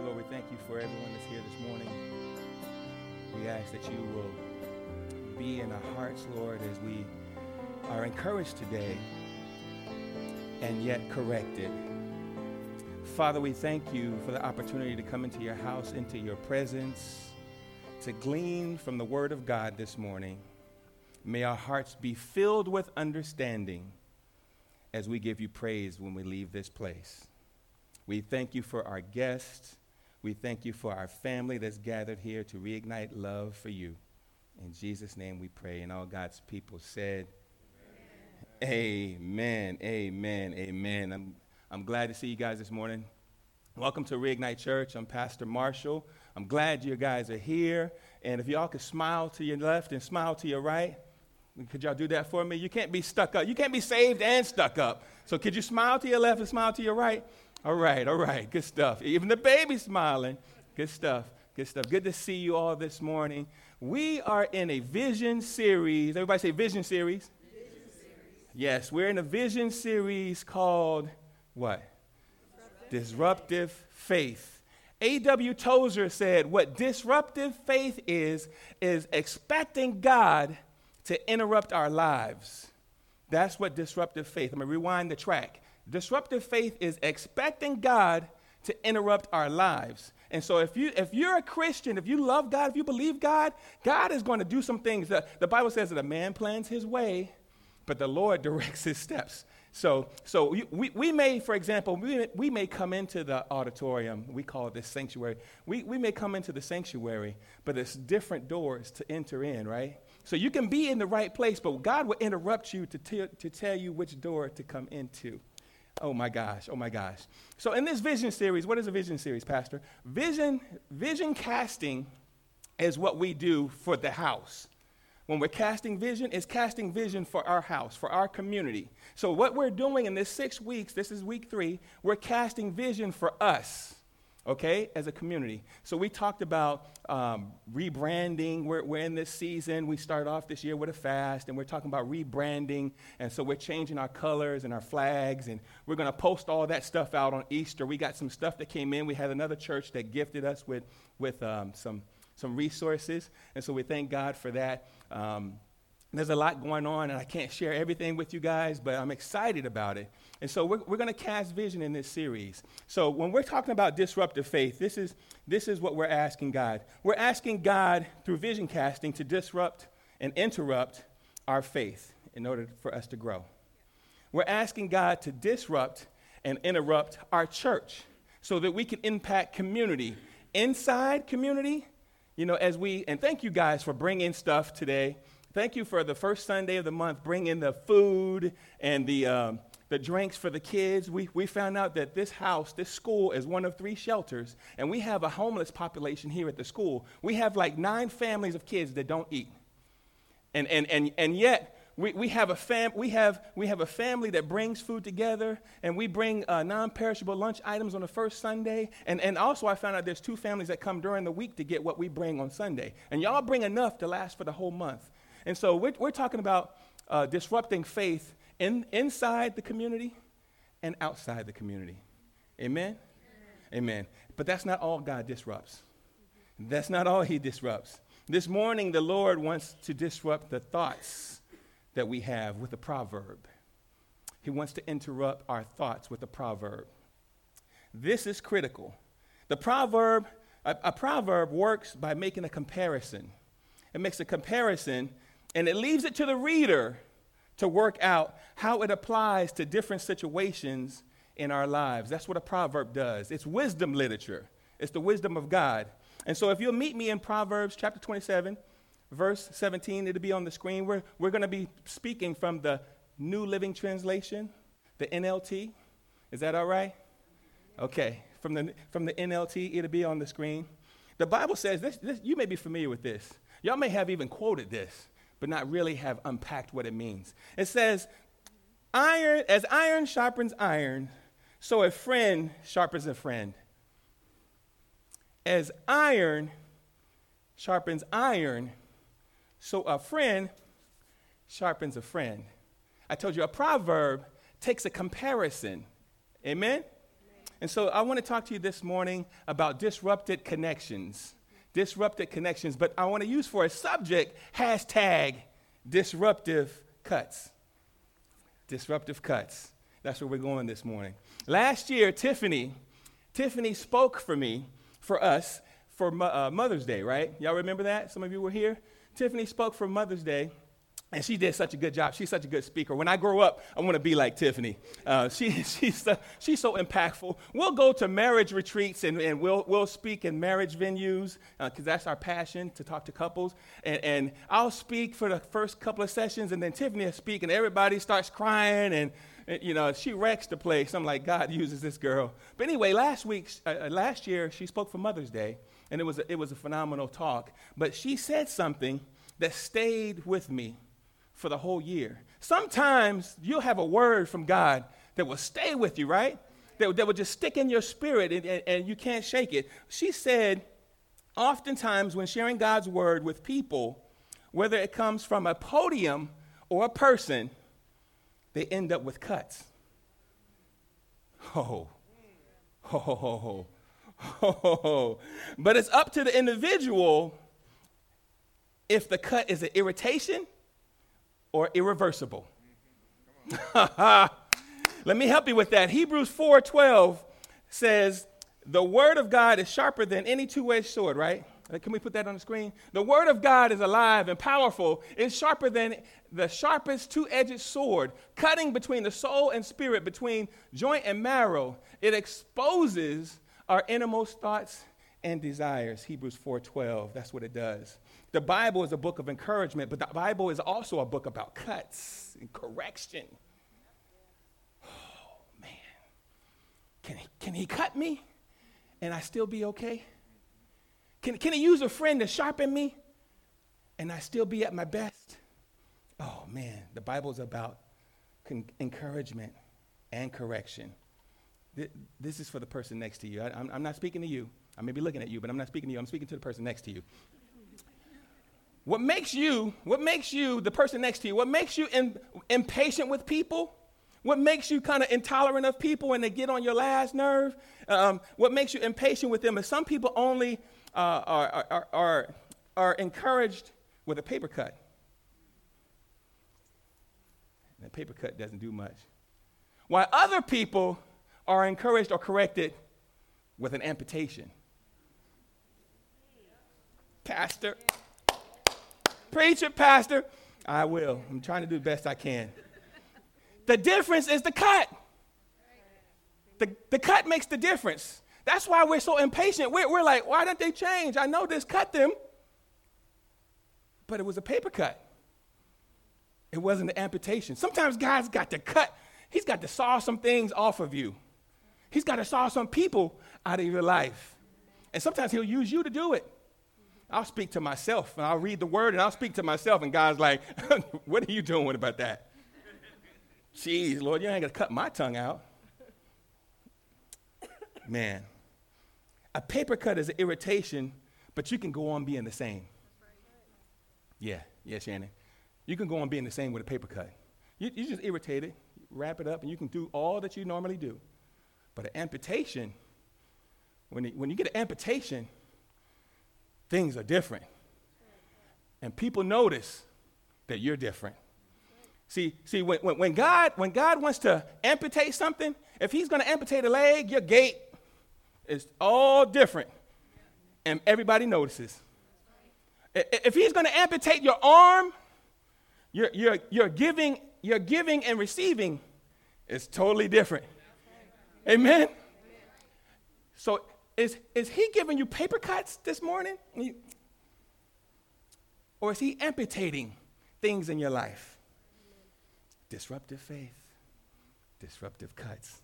Dear Lord, we thank you for everyone that's here this morning. We ask that you will be in our hearts, Lord, as we are encouraged today and yet corrected. Father, we thank you for the opportunity to come into your house, into your presence, to glean from the word of God this morning. May our hearts be filled with understanding as we give you praise when we leave this place. We thank you for our guests. We thank you for our family that's gathered here to reignite love for you. In Jesus' name we pray. And all God's people said, Amen, amen, amen. I'm, I'm glad to see you guys this morning. Welcome to Reignite Church. I'm Pastor Marshall. I'm glad you guys are here. And if y'all could smile to your left and smile to your right, could y'all do that for me? You can't be stuck up. You can't be saved and stuck up. So could you smile to your left and smile to your right? All right, all right, good stuff. Even the baby's smiling. Good stuff, good stuff. Good to see you all this morning. We are in a vision series. Everybody say vision series. Vision series. Yes, we're in a vision series called what? Disruptive, disruptive faith. A.W. Tozer said, What disruptive faith is, is expecting God to interrupt our lives. That's what disruptive faith. I'm going to rewind the track. Disruptive faith is expecting God to interrupt our lives. And so if you if you're a Christian, if you love God, if you believe God, God is going to do some things. That, the Bible says that a man plans his way, but the Lord directs his steps. So, so we, we may, for example, we, we may come into the auditorium. We call it the sanctuary. We, we may come into the sanctuary, but it's different doors to enter in, right? So you can be in the right place, but God will interrupt you to, to tell you which door to come into. Oh my gosh, oh my gosh. So in this vision series, what is a vision series, Pastor? Vision, vision casting is what we do for the house. When we're casting vision, it's casting vision for our house, for our community. So what we're doing in this six weeks, this is week three, we're casting vision for us okay, as a community. So we talked about um, rebranding. We're, we're in this season. We started off this year with a fast, and we're talking about rebranding. And so we're changing our colors and our flags, and we're going to post all that stuff out on Easter. We got some stuff that came in. We had another church that gifted us with, with um, some, some resources, and so we thank God for that. Um, there's a lot going on, and I can't share everything with you guys, but I'm excited about it. And so we're, we're going to cast vision in this series. So when we're talking about disruptive faith, this is, this is what we're asking God. We're asking God through vision casting to disrupt and interrupt our faith in order for us to grow. We're asking God to disrupt and interrupt our church so that we can impact community, inside community, you know, as we, and thank you guys for bringing stuff today. Thank you for the first Sunday of the month, bringing the food and the, um, the drinks for the kids. We, we found out that this house, this school, is one of three shelters, and we have a homeless population here at the school. We have like nine families of kids that don't eat. And, and, and, and yet, we, we, have a fam- we, have, we have a family that brings food together, and we bring uh, non perishable lunch items on the first Sunday. And, and also, I found out there's two families that come during the week to get what we bring on Sunday. And y'all bring enough to last for the whole month. And so, we're, we're talking about uh, disrupting faith in, inside the community and outside the community. Amen? Amen? Amen. But that's not all God disrupts. That's not all He disrupts. This morning, the Lord wants to disrupt the thoughts that we have with a proverb. He wants to interrupt our thoughts with a proverb. This is critical. The proverb, a, a proverb works by making a comparison. It makes a comparison and it leaves it to the reader to work out how it applies to different situations in our lives. That's what a proverb does. It's wisdom literature, it's the wisdom of God. And so if you'll meet me in Proverbs chapter 27, verse 17, it'll be on the screen. We're, we're going to be speaking from the New Living Translation, the NLT. Is that all right? Okay. From the, from the NLT, it'll be on the screen. The Bible says this, this, you may be familiar with this. Y'all may have even quoted this but not really have unpacked what it means. It says, iron, as iron sharpens iron, so a friend sharpens a friend. As iron sharpens iron, so a friend sharpens a friend. I told you a proverb takes a comparison. Amen? And so I want to talk to you this morning about disrupted connections. Disrupted connections, but I want to use for a subject hashtag disruptive cuts. Disruptive cuts. That's where we're going this morning. Last year, Tiffany, Tiffany spoke for me, for us, for uh, Mother's Day, right? Y'all remember that? Some of you were here. Tiffany spoke for Mother's Day. And she did such a good job. She's such a good speaker. When I grow up, I want to be like Tiffany. Uh, she, she's, she's so impactful. We'll go to marriage retreats and, and we'll, we'll speak in marriage venues because uh, that's our passion to talk to couples. And, and I'll speak for the first couple of sessions, and then Tiffany will speak, and everybody starts crying, and, and you know she wrecks the place. I'm like, God uses this girl. But anyway, last week, uh, uh, last year, she spoke for Mother's Day, and it was a, it was a phenomenal talk. But she said something that stayed with me for the whole year. Sometimes you'll have a word from God that will stay with you, right? That, that will just stick in your spirit and, and, and you can't shake it. She said, oftentimes when sharing God's word with people, whether it comes from a podium or a person, they end up with cuts. Oh, oh, oh, oh, oh. But it's up to the individual if the cut is an irritation or irreversible. Let me help you with that. Hebrews 4:12 says, "The word of God is sharper than any two-edged sword," right? Uh, can we put that on the screen? The word of God is alive and powerful. It's sharper than the sharpest two-edged sword, cutting between the soul and spirit, between joint and marrow. It exposes our innermost thoughts and desires. Hebrews 4:12. That's what it does. The Bible is a book of encouragement, but the Bible is also a book about cuts and correction. Oh, man. Can he, can he cut me and I still be okay? Can, can he use a friend to sharpen me and I still be at my best? Oh, man. The Bible is about con- encouragement and correction. Th- this is for the person next to you. I, I'm, I'm not speaking to you. I may be looking at you, but I'm not speaking to you. I'm speaking to the person next to you. What makes you, what makes you, the person next to you, what makes you in, impatient with people? What makes you kind of intolerant of people and they get on your last nerve? Um, what makes you impatient with them is some people only uh, are, are, are, are encouraged with a paper cut. And a paper cut doesn't do much. While other people are encouraged or corrected with an amputation. Pastor, Preach it, Pastor. I will. I'm trying to do the best I can. The difference is the cut. The, the cut makes the difference. That's why we're so impatient. We're, we're like, why don't they change? I know this cut them, but it was a paper cut. It wasn't an amputation. Sometimes God's got to cut, He's got to saw some things off of you. He's got to saw some people out of your life. And sometimes He'll use you to do it. I'll speak to myself and I'll read the word and I'll speak to myself, and God's like, What are you doing about that? Jeez, Lord, you ain't gonna cut my tongue out. Man, a paper cut is an irritation, but you can go on being the same. Yeah, yeah, Shannon. You can go on being the same with a paper cut. You, you just irritate it, wrap it up, and you can do all that you normally do. But an amputation, when, it, when you get an amputation, things are different. And people notice that you're different. See, see when, when, when, God, when God wants to amputate something, if he's going to amputate a leg, your gait is all different. And everybody notices. If he's going to amputate your arm, your, your, your, giving, your giving and receiving is totally different. Amen? So is, is he giving you paper cuts this morning? Or is he amputating things in your life? Disruptive faith, disruptive cuts.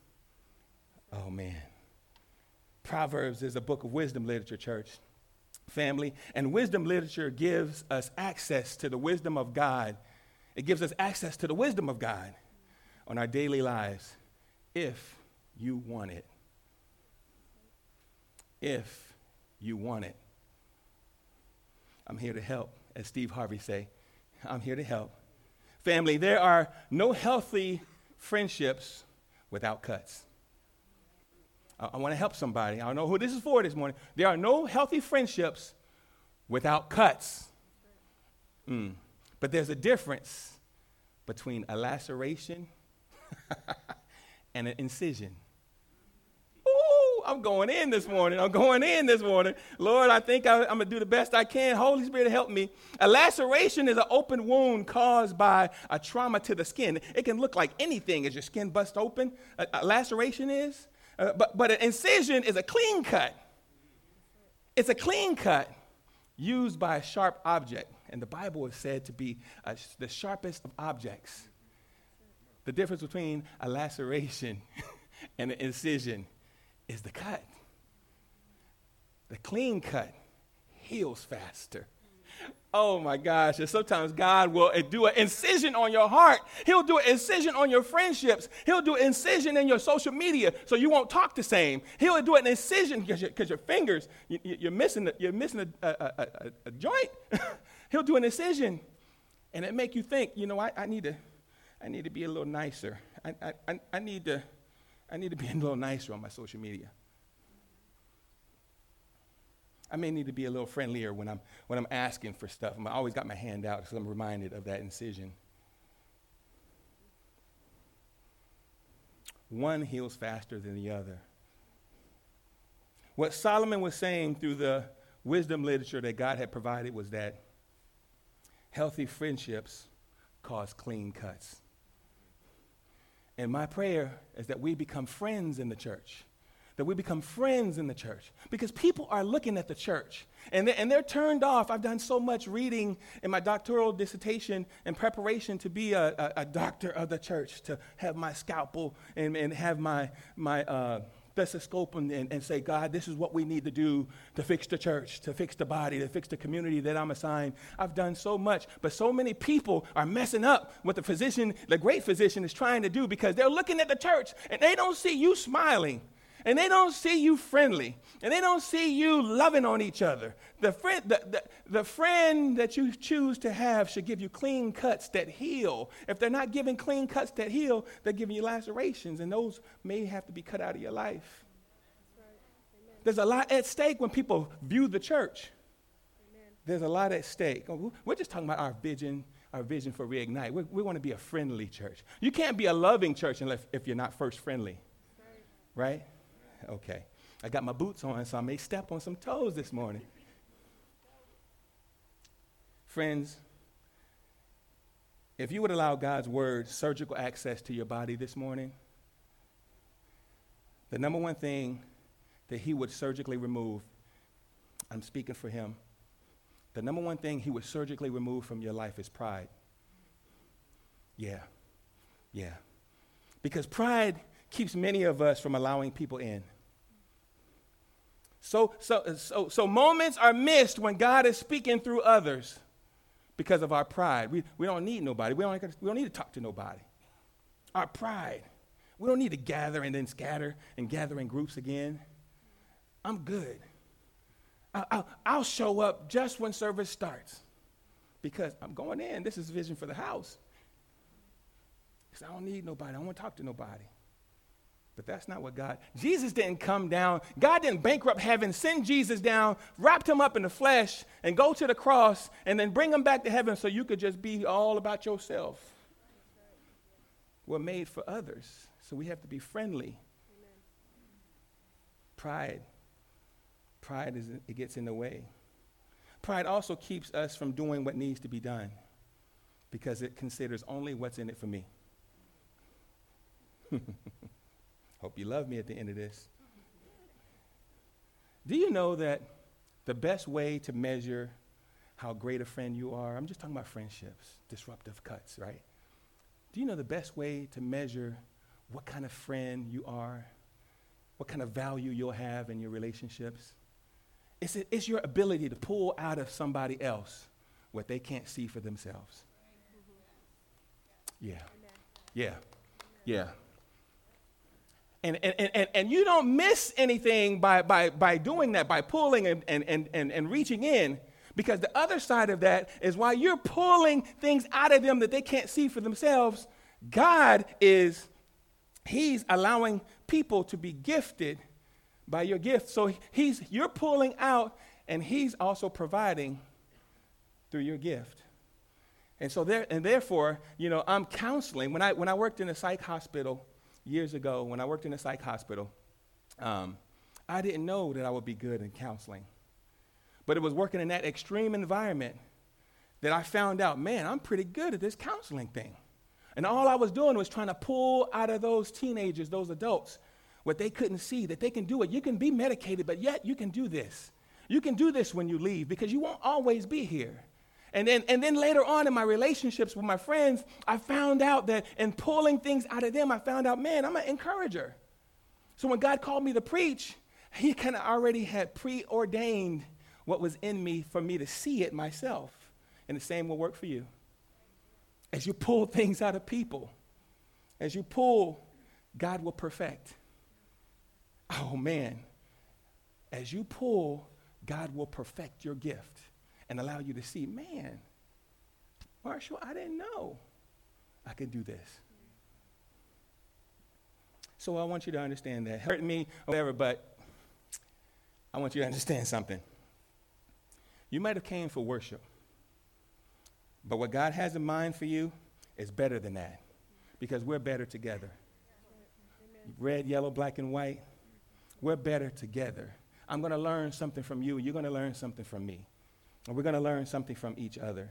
Oh, man. Proverbs is a book of wisdom literature, church, family. And wisdom literature gives us access to the wisdom of God. It gives us access to the wisdom of God on our daily lives if you want it if you want it. I'm here to help, as Steve Harvey say. I'm here to help. Family, there are no healthy friendships without cuts. I, I want to help somebody. I don't know who this is for this morning. There are no healthy friendships without cuts. Mm. But there's a difference between a laceration and an incision. I'm going in this morning. I'm going in this morning. Lord, I think I, am going to do the best I can. Holy Spirit, help me. A laceration is an open wound caused by a trauma to the skin. It can look like anything as your skin busts open. A, a laceration is. Uh, but, but an incision is a clean cut. It's a clean cut used by a sharp object. And the Bible is said to be a, the sharpest of objects. The difference between a laceration and an incision is the cut. The clean cut heals faster. Oh my gosh. And sometimes God will eh, do an incision on your heart. He'll do an incision on your friendships. He'll do an incision in your social media so you won't talk the same. He'll do an incision because your, your, fingers, you, are missing, you're missing a, a, a, a joint. He'll do an incision and it make you think, you know, I, I, need, to, I need to be a little nicer. I, I, I, need to, I need to be a little nicer on my social media. I may need to be a little friendlier when I'm, when I'm asking for stuff. I always got my hand out because I'm reminded of that incision. One heals faster than the other. What Solomon was saying through the wisdom literature that God had provided was that healthy friendships cause clean cuts. And my prayer is that we become friends in the church that we become friends in the church because people are looking at the church and, they, and they're turned off. I've done so much reading in my doctoral dissertation in preparation to be a, a, a doctor of the church, to have my scalpel and, and have my, my uh, stethoscope and, and, and say, God, this is what we need to do to fix the church, to fix the body, to fix the community that I'm assigned. I've done so much, but so many people are messing up what the physician, the great physician, is trying to do because they're looking at the church and they don't see you smiling and they don't see you friendly and they don't see you loving on each other. The friend, the, the, the, friend that you choose to have should give you clean cuts that heal. If they're not giving clean cuts that heal, they're giving you lacerations, and those may have to be cut out of your life. There's a lot at stake when people view the church. Amen. There's a lot at stake. Oh, we're just talking about our vision, our vision for Reignite. We, we want to be a friendly church. You can't be a loving church unless if you're not first friendly, right? right? Okay. I got my boots on, so I may step on some toes this morning. Friends, if you would allow God's word surgical access to your body this morning, the number one thing that He would surgically remove, I'm speaking for Him, the number one thing He would surgically remove from your life is pride. Yeah, yeah. Because pride keeps many of us from allowing people in. So, so, so, so moments are missed when God is speaking through others because of our pride. We, we don't need nobody. We don't, we don't need to talk to nobody. Our pride. We don't need to gather and then scatter and gather in groups again. I'm good. I'll, I'll, show up just when service starts because I'm going in. This is vision for the house. Because I don't need nobody. I don't want to talk to nobody. But that's not what God, Jesus didn't come down. God didn't bankrupt heaven, send Jesus down, wrapped him up in the flesh, and go to the cross, and then bring him back to heaven so you could just be all about yourself. We're made for others, so we have to be friendly. Pride. Pride, is, it gets in the way. Pride also keeps us from doing what needs to be done because it considers only what's in it for me. Hope you love me at the end of this. Do you know that the best way to measure how great a friend you are, I'm just talking about friendships, disruptive cuts, right? Do you know the best way to measure what kind of friend you are, what kind of value you'll have in your relationships? It's, it's your ability to pull out of somebody else what they can't see for themselves. Yeah. Yeah. Yeah. And, and, and, and you don't miss anything by, by, by doing that, by pulling and, and, and, and reaching in. Because the other side of that is while you're pulling things out of them that they can't see for themselves, God is, He's allowing people to be gifted by your gift. So he's you're pulling out and he's also providing through your gift. And so there and therefore, you know, I'm counseling. When I when I worked in a psych hospital years ago, when I worked in a psych hospital, um, I didn't know that I would be good in counseling. But it was working in that extreme environment that I found out, man, I'm pretty good at this counseling thing. And all I was doing was trying to pull out of those teenagers, those adults, what they couldn't see, that they can do it. You can be medicated, but yet you can do this. You can do this when you leave because you won't always be here. And then, and then later on in my relationships with my friends, I found out that in pulling things out of them, I found out, man, I'm an encourager. So when God called me to preach, He kind of already had preordained what was in me for me to see it myself. And the same will work for you. As you pull things out of people, as you pull, God will perfect. Oh man, as you pull, God will perfect your gift and allow you to see, man, Marshall, I didn't know I could do this. So I want you to understand that. Hurt me, whatever, but I want you to understand something. You might have came for worship, but what God has in mind for you is better than that because we're better together. Red, yellow, black, and white, we're better together. I'm going to learn something from you, and you're going to learn something from me. We're going to learn something from each other.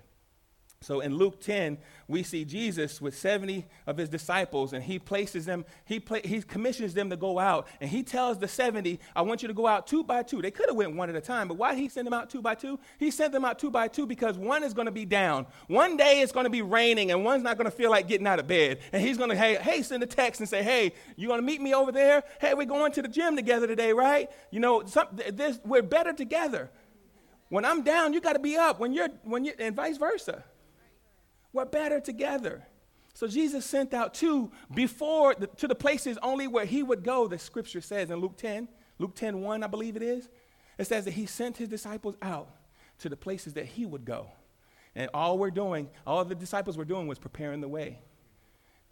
So in Luke 10, we see Jesus with 70 of his disciples, and he places them, he, pla- he commissions them to go out, and he tells the 70, I want you to go out two by two. They could have went one at a time, but why did he send them out two by two? He sent them out two by two because one is going to be down. One day it's going to be raining, and one's not going to feel like getting out of bed. And he's going to, hey, hey, send a text and say, hey, you going to meet me over there? Hey, we're going to the gym together today, right? You know, some, this, we're better together. When I'm down, you got to be up. When you're, when you, and vice versa. We're better together. So Jesus sent out two before the, to the places only where he would go, the scripture says in Luke 10, Luke 10 1, I believe it is. It says that he sent his disciples out to the places that he would go. And all we're doing, all the disciples were doing was preparing the way.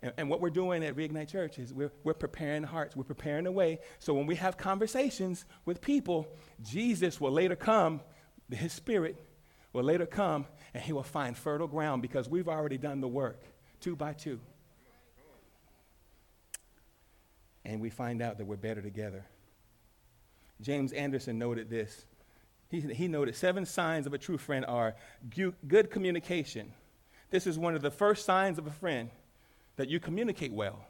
And, and what we're doing at Reignite Church is we're, we're preparing hearts, we're preparing the way. So when we have conversations with people, Jesus will later come, his spirit will later come and he will find fertile ground because we've already done the work two by two. And we find out that we're better together. James Anderson noted this. He, he noted seven signs of a true friend are good communication. This is one of the first signs of a friend that you communicate well.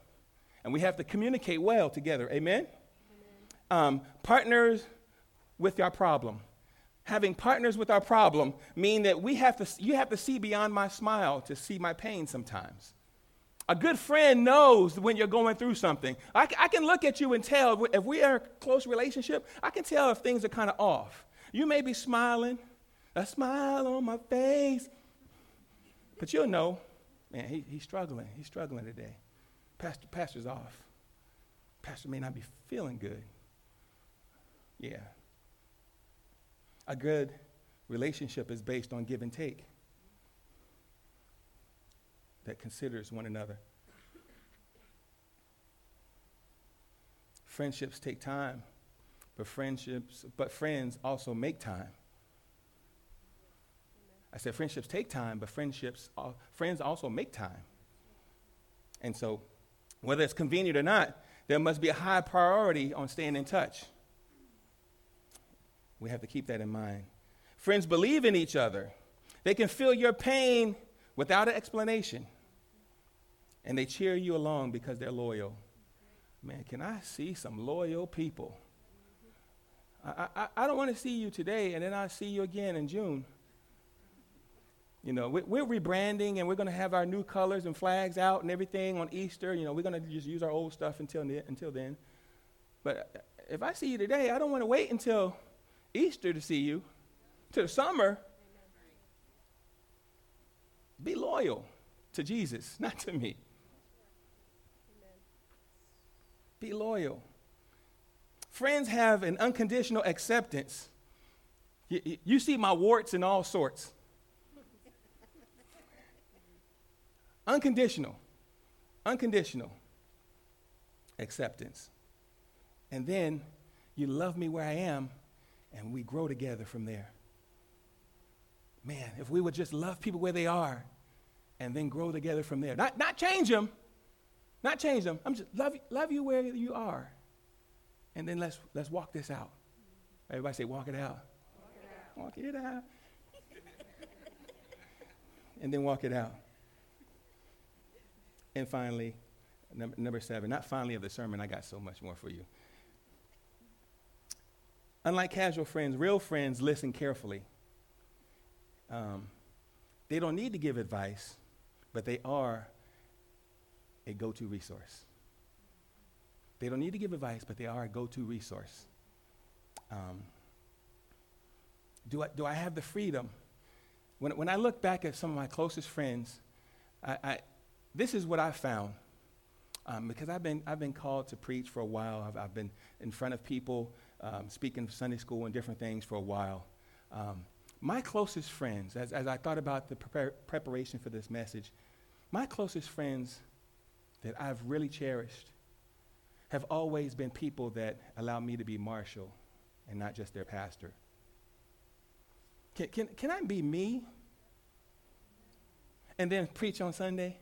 And we have to communicate well together. Amen? Amen. Um, partners with your problem having partners with our problem mean that we have to, you have to see beyond my smile to see my pain sometimes. A good friend knows when you're going through something. I, I can look at you and tell, if we are a close relationship, I can tell if things are kind of off. You may be smiling, a smile on my face, but you'll know, man, he, he's struggling. He's struggling today. Pastor, pastor's off. Pastor may not be feeling good. Yeah, a good relationship is based on give and take that considers one another. Friendships take time, but friendships, but friends also make time. I said friendships take time, but friendships, uh, friends also make time. And so, whether it's convenient or not, there must be a high priority on staying in touch. We have to keep that in mind. Friends believe in each other. They can feel your pain without an explanation. And they cheer you along because they're loyal. Man, can I see some loyal people? I, I, I don't want to see you today and then I'll see you again in June. You know, we're, we're rebranding and we're going to have our new colors and flags out and everything on Easter. You know, we're going to just use our old stuff until, until then. But if I see you today, I don't want to wait until Easter to see you, to the summer. Be loyal to Jesus, not to me. Be loyal. Friends have an unconditional acceptance. You, you, see my warts and all sorts. Unconditional. Unconditional acceptance. And then you love me where I am, and we grow together from there. Man, if we would just love people where they are and then grow together from there. Not, not change them, not change them. I'm just love, love you where you are. And then let's, let's walk this out. Everybody say, walk it out. Walk it out. Walk it out. and then walk it out. And finally, number, number seven, not finally of the sermon, I got so much more for you. Unlike casual friends, real friends listen carefully. Um, they don't need to give advice, but they are a go to resource. They don't need to give advice, but they are a go to resource. Um, do, I, do I have the freedom? When, when I look back at some of my closest friends, I, I this is what I found. Um, because I've been, I've been called to preach for a while. I've, I've been in front of people, um, speaking of Sunday school and different things for a while. Um, my closest friends, as, as I thought about the prepar- preparation for this message, my closest friends that I've really cherished have always been people that allow me to be Marshall and not just their pastor. Can, can, can I be me and then preach on Sunday?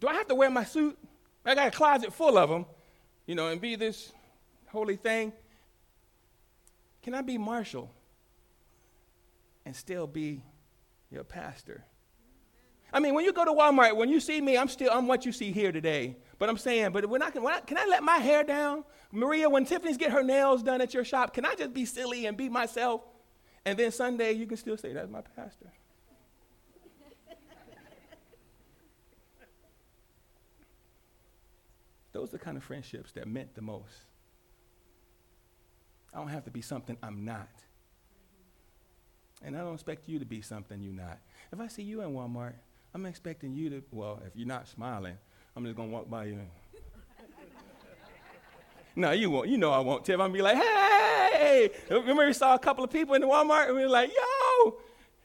Do I have to wear my suit? I got a closet full of them, you know, and be this holy thing. Can I be Marshall and still be your pastor? I mean, when you go to Walmart, when you see me, I'm still I'm what you see here today. But I'm saying, but when I can, when I, can I let my hair down, Maria? When Tiffany's get her nails done at your shop, can I just be silly and be myself? And then Sunday, you can still say that's my pastor. Those are the kind of friendships that meant the most. I don't have to be something I'm not. And I don't expect you to be something you're not. If I see you in Walmart, I'm expecting you to, well, if you're not smiling, I'm just going to walk by you. no, you won't. You know I won't, Tiff. I'm going to be like, hey! Remember we saw a couple of people in the Walmart and we were like, yo!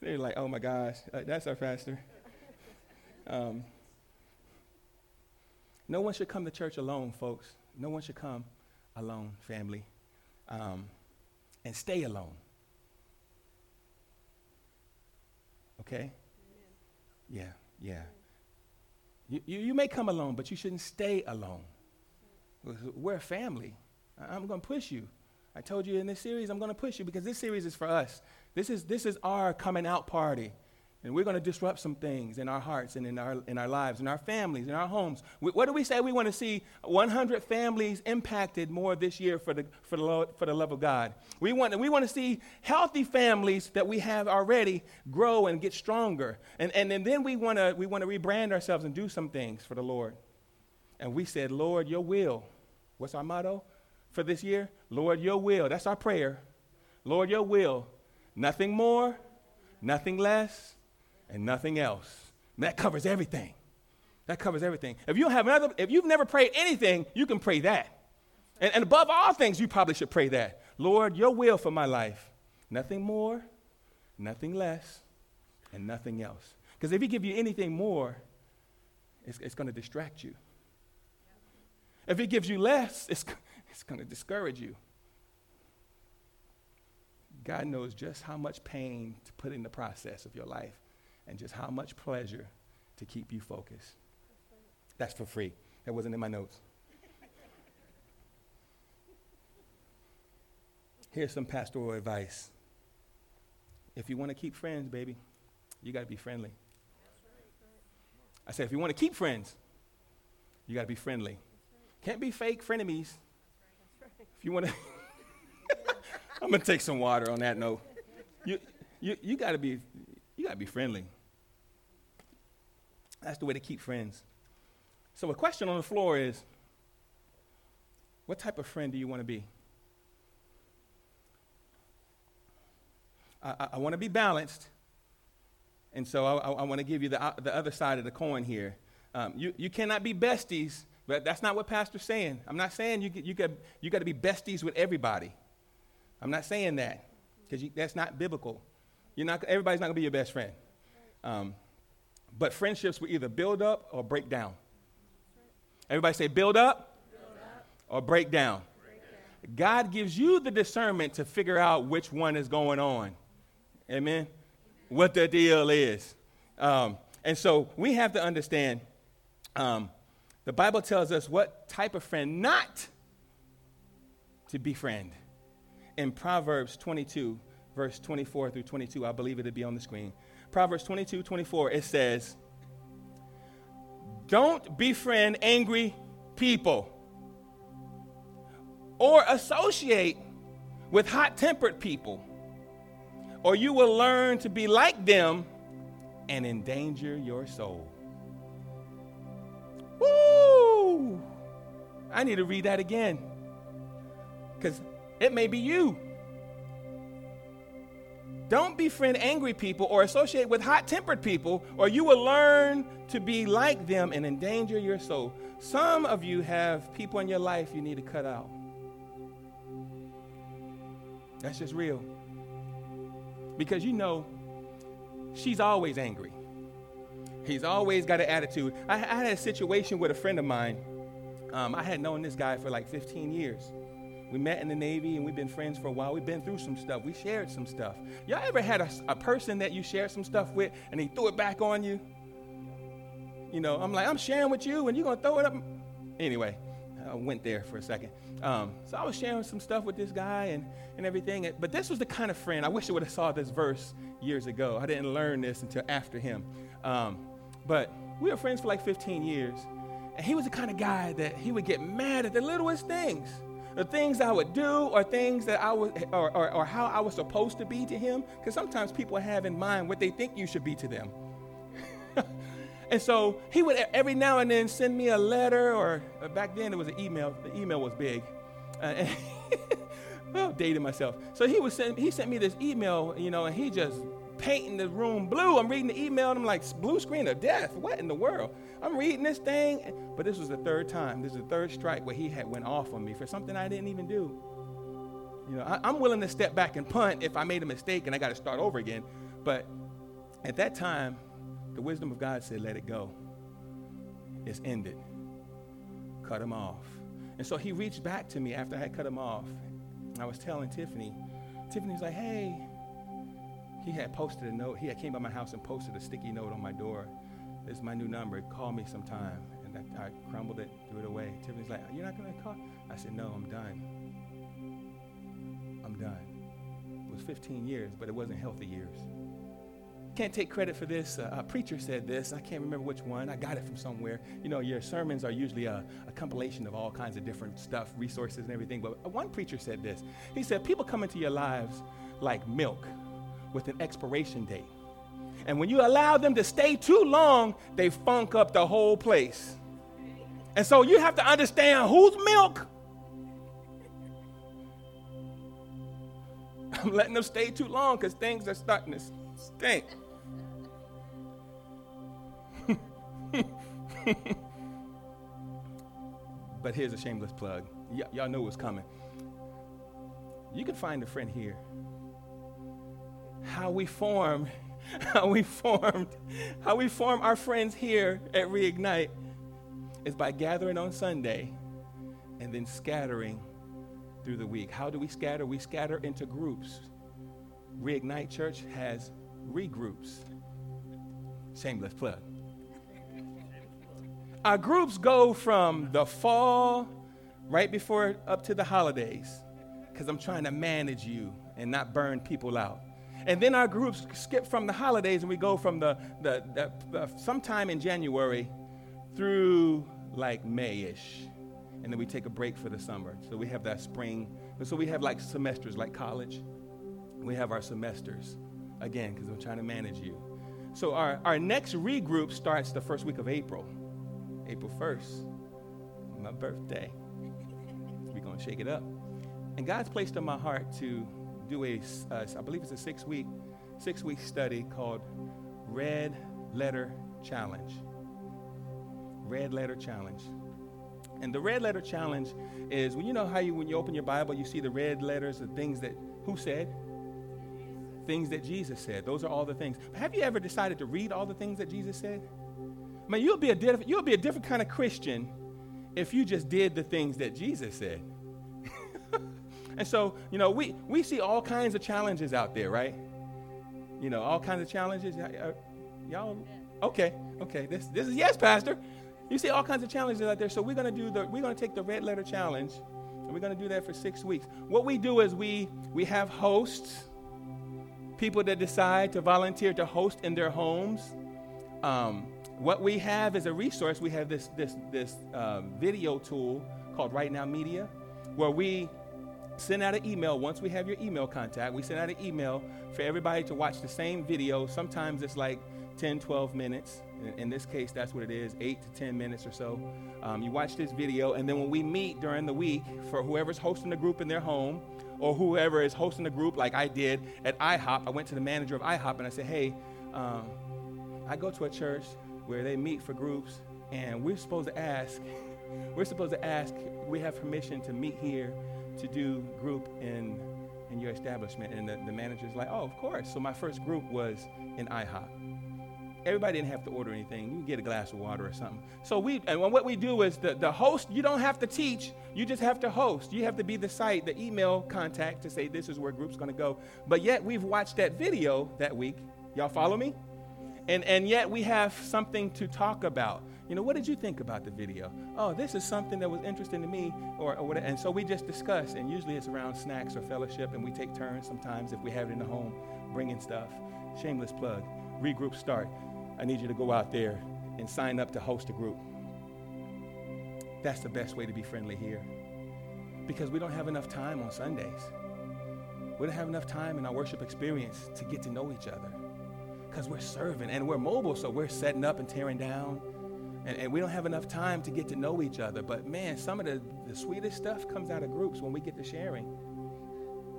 They're like, oh my gosh, uh, that's our pastor. Um, no one should come to church alone, folks. No one should come alone, family, um, and stay alone. Okay? Yeah, yeah. You, you, you, may come alone, but you shouldn't stay alone. We're a family. I'm going to push you. I told you in this series, I'm going to push you because this series is for us. This is, this is our coming out party. And we're going to disrupt some things in our hearts and in our, in our lives, in our families, in our homes. We, what do we say? We want to see 100 families impacted more this year for the, for the, for the love of God. We want, we want to see healthy families that we have already grow and get stronger. And, and, and then we want to we want to rebrand ourselves and do some things for the Lord. And we said, Lord, your will. What's our motto for this year? Lord, your will. That's our prayer. Lord, your will. Nothing more, nothing less and nothing else. And that covers everything. That covers everything. If you have another, if you've never prayed anything, you can pray that. And, and above all things, you probably should pray that. Lord, your will for my life. Nothing more, nothing less, and nothing else. Because if he give you anything more, it's, it's going to distract you. If he gives you less, it's, it's going to discourage you. God knows just how much pain to put in the process of your life and just how much pleasure to keep you focused. That's for free. That wasn't in my notes. Here's some pastoral advice. If you want to keep friends, baby, you got to be friendly. I said, if you want to keep friends, you got to be friendly. Can't be fake frenemies. If you want to, I'm gonna take some water on that note. You, you, you got to be, you got to be friendly. That's the way to keep friends. So, a question on the floor is what type of friend do you want to be? I, I, I want to be balanced. And so I, I want to give you the, uh, the other side of the coin here. Um, you, you cannot be besties, but that's not what Pastor's saying. I'm not saying you, you, got, you got to be besties with everybody. I'm not saying that because that's not biblical. You're not, everybody's not going to be your best friend. Um, but friendships will either build up or break down. Everybody say build up, build up. or break down. God gives you the discernment to figure out which one is going on. Amen? What the deal is. Um, and so we have to understand um, the Bible tells us what type of friend not to befriend. In Proverbs 22, verse 24 through 22, I believe it'll be on the screen. Proverbs 22, 24, it says, Don't befriend angry people or associate with hot tempered people, or you will learn to be like them and endanger your soul. Woo! I need to read that again because it may be you. Don't befriend angry people or associate with hot tempered people, or you will learn to be like them and endanger your soul. Some of you have people in your life you need to cut out. That's just real. Because you know, she's always angry. He's always got an attitude. I, I had a situation with a friend of mine. Um, I had known this guy for like 15 years. We met in the Navy and we've been friends for a while. We've been through some stuff. We shared some stuff. Y'all ever had a, a person that you shared some stuff with and he threw it back on you? You know, I'm like, I'm sharing with you and you're going to throw it up. Anyway, I went there for a second. Um, so I was sharing some stuff with this guy and, and everything. But this was the kind of friend, I wish I would have saw this verse years ago. I didn't learn this until after him. Um, but we were friends for like 15 years. And he was the kind of guy that he would get mad at the littlest things the things I would do or things that I was, or, or, or how I was supposed to be to him. Because sometimes people have in mind what they think you should be to them. and so he would every now and then send me a letter, or, or back then it was an email. The email was big. Uh, well, dating myself. So he was send, he sent me this email, you know, and he just painting the room blue. I'm reading the email and I'm like, blue screen of death. What in the world? I'm reading this thing, but this was the third time. This is the third strike where he had went off on me for something I didn't even do. You know, I, am willing to step back and punt if I made a mistake and I got to start over again. But at that time, the wisdom of God said, let it go. It's ended. Cut him off. And so he reached back to me after I had cut him off. I was telling Tiffany, Tiffany's like, hey, he had posted a note. He had came by my house and posted a sticky note on my door. This is my new number. Call me sometime. And I, I crumbled it, threw it away. Tiffany's like, You're not going to call? I said, No, I'm done. I'm done. It was 15 years, but it wasn't healthy years. Can't take credit for this. Uh, a preacher said this. I can't remember which one. I got it from somewhere. You know, your sermons are usually a, a compilation of all kinds of different stuff, resources, and everything. But one preacher said this. He said, People come into your lives like milk with an expiration date. And when you allow them to stay too long, they funk up the whole place. And so you have to understand whose milk. I'm letting them stay too long because things are starting to stink. but here's a shameless plug. Y- y'all know what's coming. You can find a friend here how we form, how we formed, how we form our friends here at Reignite is by gathering on Sunday and then scattering through the week. How do we scatter? We scatter into groups. Reignite Church has regroups. Shameless plug. Our groups go from the fall right before up to the holidays because I'm trying to manage you and not burn people out. And then our groups skip from the holidays and we go from the, the, the, the sometime in January through like Mayish. And then we take a break for the summer. So we have that spring. So we have like semesters like college. We have our semesters again because I'm trying to manage you. So our, our next regroup starts the first week of April. April 1st, my birthday. We're going to shake it up. And God's placed on my heart to do a, uh, I believe it's a six week, six week study called Red Letter Challenge. Red Letter Challenge. And the red letter challenge is when you know how you when you open your Bible, you see the red letters, the things that who said? Things that Jesus said. Those are all the things. But have you ever decided to read all the things that Jesus said? I mean, you'll be a diff- you'll be a different kind of Christian if you just did the things that Jesus said. And so, you know, we, we see all kinds of challenges out there, right? You know, all kinds of challenges. Uh, y'all, okay, okay. This, this is yes, Pastor. You see all kinds of challenges out there. So we're going to do the, we're going to take the red letter challenge, and we're going to do that for six weeks. What we do is we, we have hosts, people that decide to volunteer to host in their homes. Um, what we have is a resource. We have this, this, this um, video tool called Right Now Media, where we send out an email. Once we have your email contact, we send out an email for everybody to watch the same video. Sometimes it's like 10, 12 minutes. In, this case, that's what it is 8 to 10 minutes or so. Um, you watch this video, and then when we meet during the week for whoever's hosting the group in their home, or whoever is hosting the group, like I did at IHOP, I went to the manager of IHOP and I said, Hey, um, I go to a church where they meet for groups, and we're supposed to ask, we're supposed to ask, we have permission to meet here to do group in, in your establishment. And the, the manager's like, oh, of course. So my first group was in IHOP. Everybody didn't have to order anything. You get a glass of water or something. So we, and what we do is the, the host, you don't have to teach. You just have to host. You have to be the site, the email contact to say this is where group's to go. But yet we've watched that video that week. Y'all follow me? And, and yet we have something to talk about. You know, what did you think about the video? Oh, this is something that was interesting to me, or, or whatever. And so we just discuss, and usually it's around snacks or fellowship, and we take turns sometimes if we have it in the home, bringing stuff. Shameless plug. Regroup start. I need you to go out there and sign up to host a group. That's the best way to be friendly here. Because we don't have enough time on Sundays. We don't have enough time in our worship experience to get to know each other because we're serving and we're mobile, so we're setting up and tearing down. And, and, we don't have enough time to get to know each other. But man, some of the, the sweetest stuff comes out of groups when we get to sharing.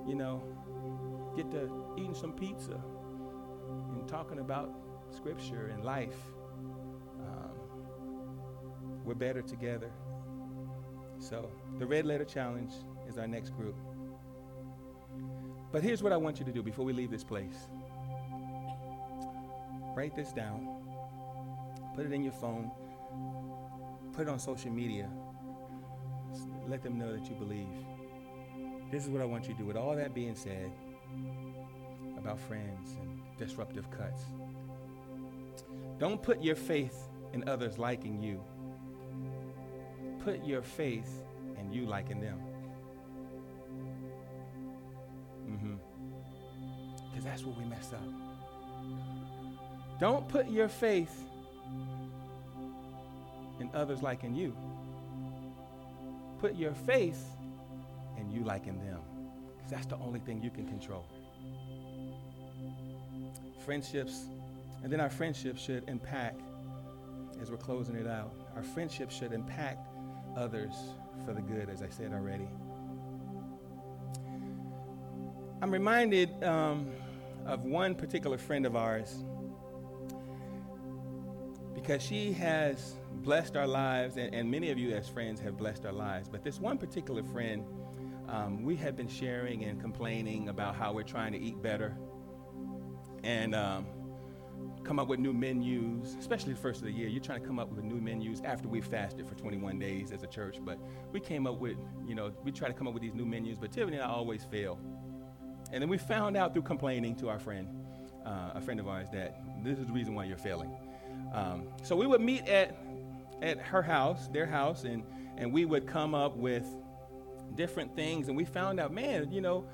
You know, get to eating some pizza and talking about scripture and life. Um, we're better together. So, the Red Letter Challenge is our next group. But here's what I want you to do before we leave this place. Write this down. Put it in your phone. Put it on social media. Let them know that you believe. This is what I want you to do. With all that being said about friends and disruptive cuts, don't put your faith in others liking you. Put your faith in you liking them. Mm-hmm. Because that's where we mess up. Don't put your faith in others like in you. Put your faith in you like in them. Because that's the only thing you can control. Friendships, and then our friendships should impact, as we're closing it out, our friendships should impact others for the good, as I said already. I'm reminded um, of one particular friend of ours because she has blessed our lives, and, and, many of you as friends have blessed our lives. But this one particular friend, um, we have been sharing and complaining about how we're trying to eat better and um, come up with new menus, especially the first of the year. You're trying to come up with new menus after we fasted for 21 days as a church. But we came up with, you know, we try to come up with these new menus, but Tiffany and I always fail. And then we found out through complaining to our friend, uh, a friend of ours, that this is the reason why you're failing. Um, so we would meet at, at her house, their house, and, and we would come up with different things. And we found out, man, you know,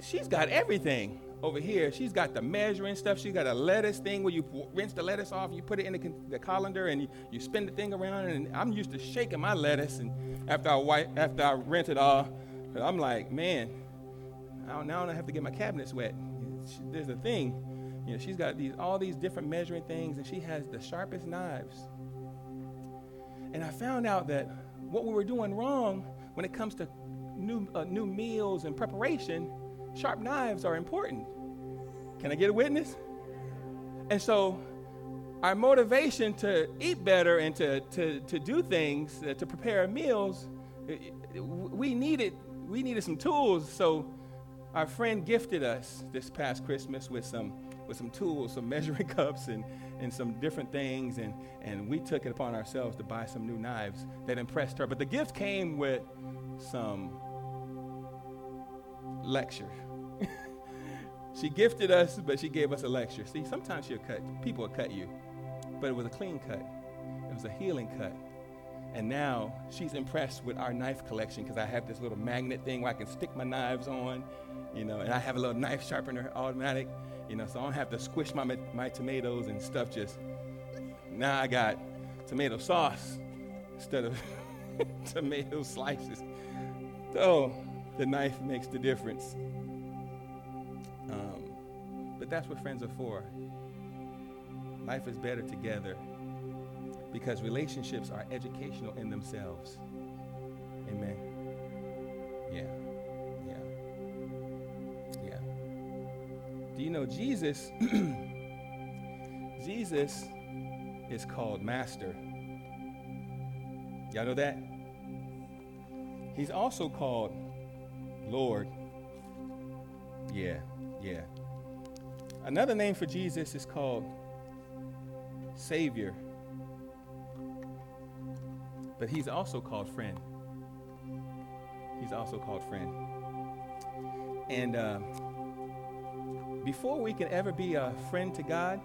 she's got everything over here. She's got the measuring stuff. She's got a lettuce thing where you rinse the lettuce off, you put it in the, the colander, and you, you spin the thing around. And I'm used to shaking my lettuce, and after I wipe, after I rinse it off, I'm like, man, I don't, now I don't have to get my cabinets wet. There's a thing you know, she's got these all these different measuring things, and she has the sharpest knives. And I found out that what we were doing wrong when it comes to new uh, new meals and preparation, sharp knives are important. Can I get a witness? And so our motivation to eat better and to, to, to do things, uh, to prepare meals, we needed, we needed some tools. So our friend gifted us this past Christmas with some with some tools, some measuring cups, and, and some different things. And, and we took it upon ourselves to buy some new knives that impressed her. But the gift came with some lecture. she gifted us, but she gave us a lecture. See, sometimes she'll cut, people will cut you, but it was a clean cut, it was a healing cut. And now she's impressed with our knife collection because I have this little magnet thing where I can stick my knives on, you know, and I have a little knife sharpener automatic, you know, so I don't have to squish my, my tomatoes and stuff just. Now I got tomato sauce instead of tomato slices. So the knife makes the difference. Um, but that's what friends are for. Life is better together because relationships are educational in themselves. Amen. You know Jesus? Jesus is called Master. Y'all know that? He's also called Lord. Yeah, yeah. Another name for Jesus is called Savior. But he's also called friend. He's also called friend. And uh, before we can ever be a friend to God,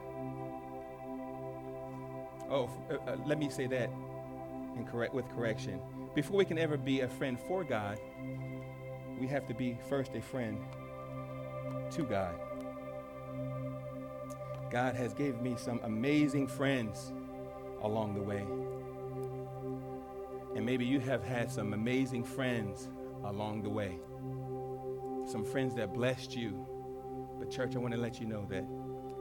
oh, uh, uh, let me say that in correct with correction. Before we can ever be a friend for God, we have to be first a friend to God. God has given me some amazing friends along the way. And maybe you have had some amazing friends along the way. Some friends that blessed you. But, church, I want to let you know that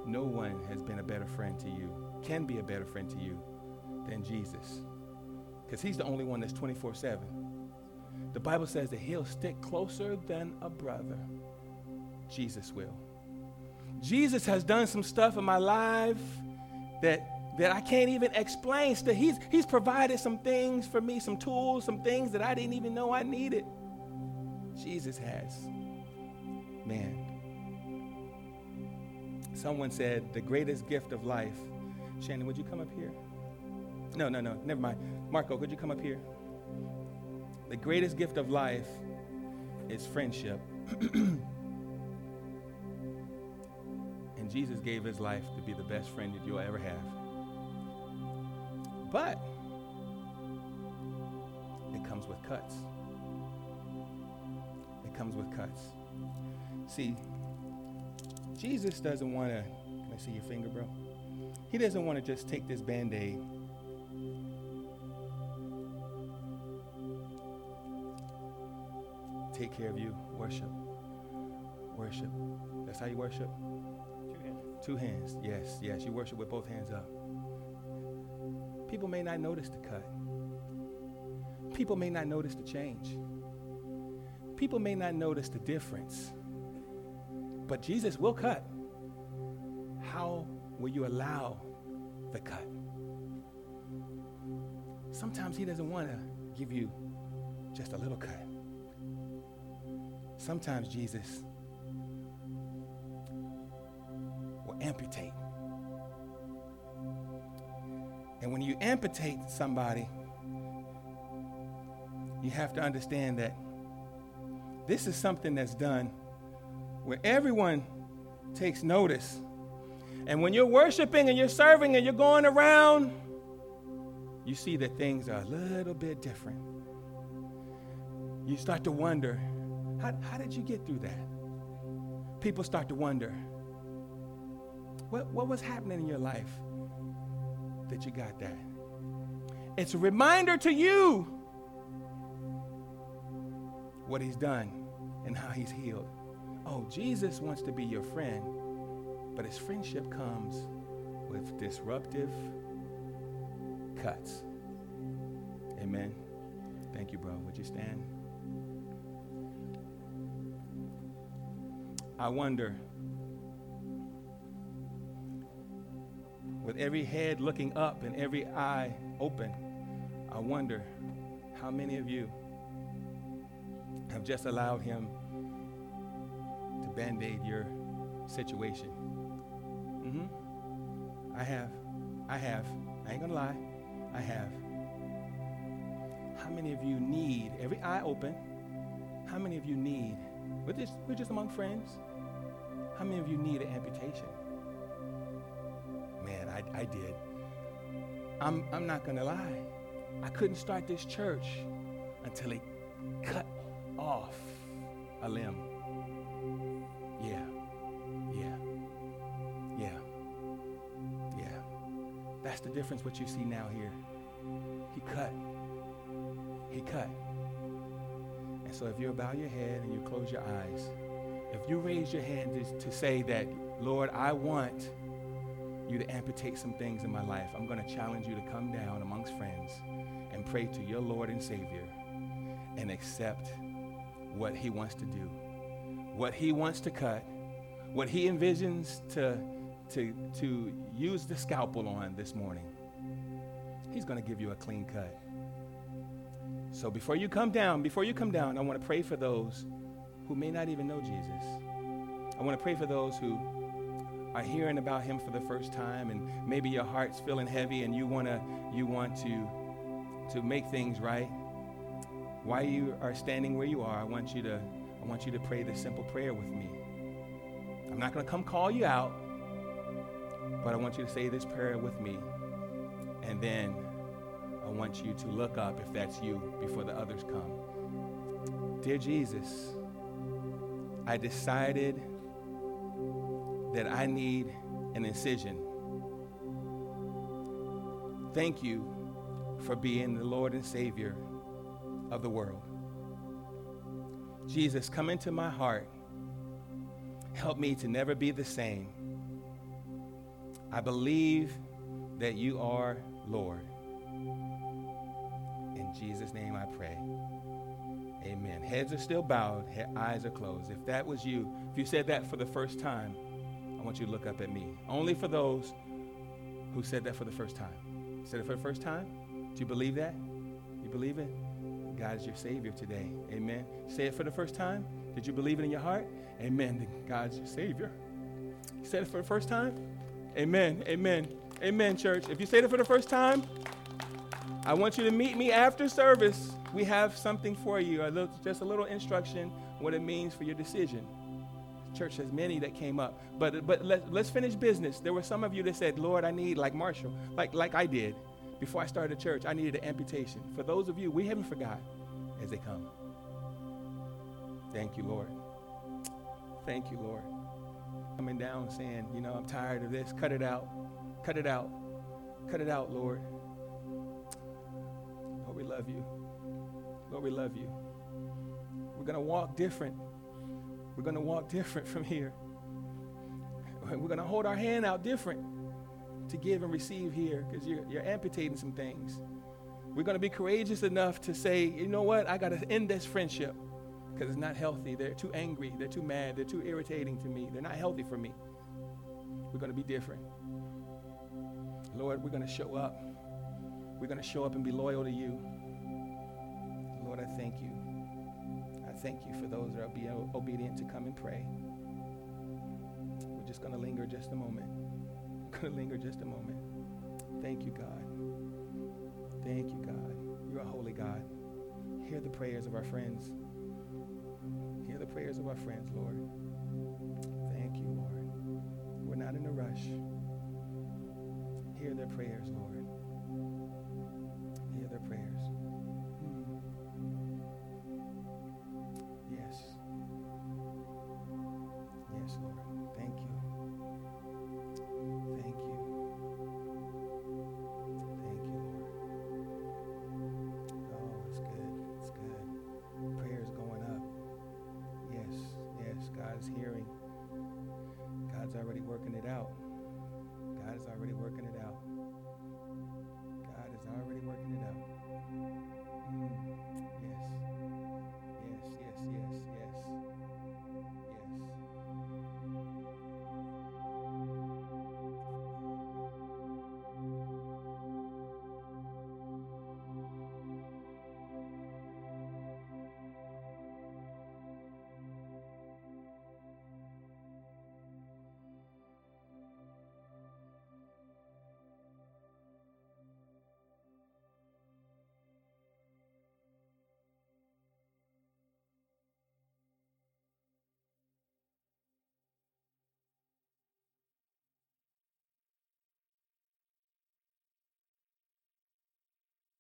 no one has been a better friend to you, can be a better friend to you than Jesus. Because he's the only one that's 24 7. The Bible says that he'll stick closer than a brother. Jesus will. Jesus has done some stuff in my life that that I can't even explain. Still, he's, he's provided some things for me, some tools, some things that I didn't even know I needed. Jesus has. Man. Someone said the greatest gift of life. Shannon, would you come up here? No, no, no, never mind. Marco, could you come up here? The greatest gift of life is friendship. and Jesus gave his life to be the best friend that you'll ever have. But it comes with cuts. It comes with cuts. See, Jesus doesn't want to, can I see your finger, bro? He doesn't want to just take this band aid take care of you. Worship. Worship. That's how you worship? Two hands. Two hands. Yes, yes. You worship with both hands up. People may not notice the cut. People may not notice the change. People may not notice the difference. But Jesus will cut. How will you allow the cut? Sometimes He doesn't want to give you just a little cut. Sometimes Jesus will amputate. And when you amputate somebody, you have to understand that this is something that's done where everyone takes notice. And when you're worshiping and you're serving and you're going around, you see that things are a little bit different. You start to wonder how, how did you get through that? People start to wonder what, what was happening in your life that you got that? It's a reminder to you what he's done and how he's healed. Oh, Jesus wants to be your friend, but his friendship comes with disruptive cuts. Amen. Thank you, bro. Would you stand? I wonder, with every head looking up and every eye open, I wonder how many of you have just allowed Him band aid your situation. Mm-hmm. I have. I have. I ain't gonna lie. I have. How many of you need, every eye open, how many of you need We're just, we're just among friends. How many of you need an amputation? Man, I, I did. I'm, I'm not to lie. I couldn't start this church until he cut off a limb. Difference what you see now here. He cut. He cut. And so if you bow your head and you close your eyes, if you raise your hand to, to say that, Lord, I want you to amputate some things in my life, I'm going to challenge you to come down amongst friends and pray to your Lord and Savior and accept what He wants to do, what He wants to cut, what He envisions to, to, to use the scalpel on this morning. He's going to give you a clean cut. So before you come down, before you come down, I want to pray for those who may not even know Jesus. I want to pray for those who are hearing about him for the first time and maybe your heart's feeling heavy and you want to you want to to make things right. While you are standing where you are, I want you to I want you to pray this simple prayer with me. I'm not going to come call you out, but I want you to say this prayer with me. And then I want you to look up if that's you before the others come. Dear Jesus, I decided that I need an incision. Thank you for being the Lord and Savior of the world. Jesus, come into my heart. Help me to never be the same. I believe that you are Lord. In Jesus' name I pray. Amen. Heads are still bowed, eyes are closed. If that was you, if you said that for the first time, I want you to look up at me. Only for those who said that for the first time. Said it for the first time? Do you believe that? You believe it? God is your Savior today. Amen. Say it for the first time. Did you believe it in your heart? Amen. God's your Savior. You said it for the first time? Amen. Amen. Amen, church. If you said it for the first time, I want you to meet me after service. We have something for you, a little, just a little instruction what it means for your decision. Church has many that came up, but but let, let's finish business. There were some of you that said, "Lord, I need like Marshall, like like I did before I started church. I needed an amputation." For those of you, we haven't forgot as they come. Thank you, Lord. Thank you, Lord. Coming down saying, you know, I'm tired of this. Cut it out. Cut it out. Cut it out, Lord. Lord, we love you. Lord, we love you. We're going to walk different. We're going to walk different from here. We're going to hold our hand out different to give and receive here because you're, you're amputating some things. We're going to be courageous enough to say, you know what? I got to end this friendship because it's not healthy. They're too angry. They're too mad. They're too irritating to me. They're not healthy for me. We're going to be different. Lord, we're going to show up. We're going to show up and be loyal to you. Lord, I thank you. I thank you for those that are being obedient to come and pray. We're just going to linger just a moment. We're going to linger just a moment. Thank you, God. Thank you, God. You're a holy God. Hear the prayers of our friends. Prayers of our friends, Lord. Thank you, Lord. We're not in a rush. Hear their prayers, Lord.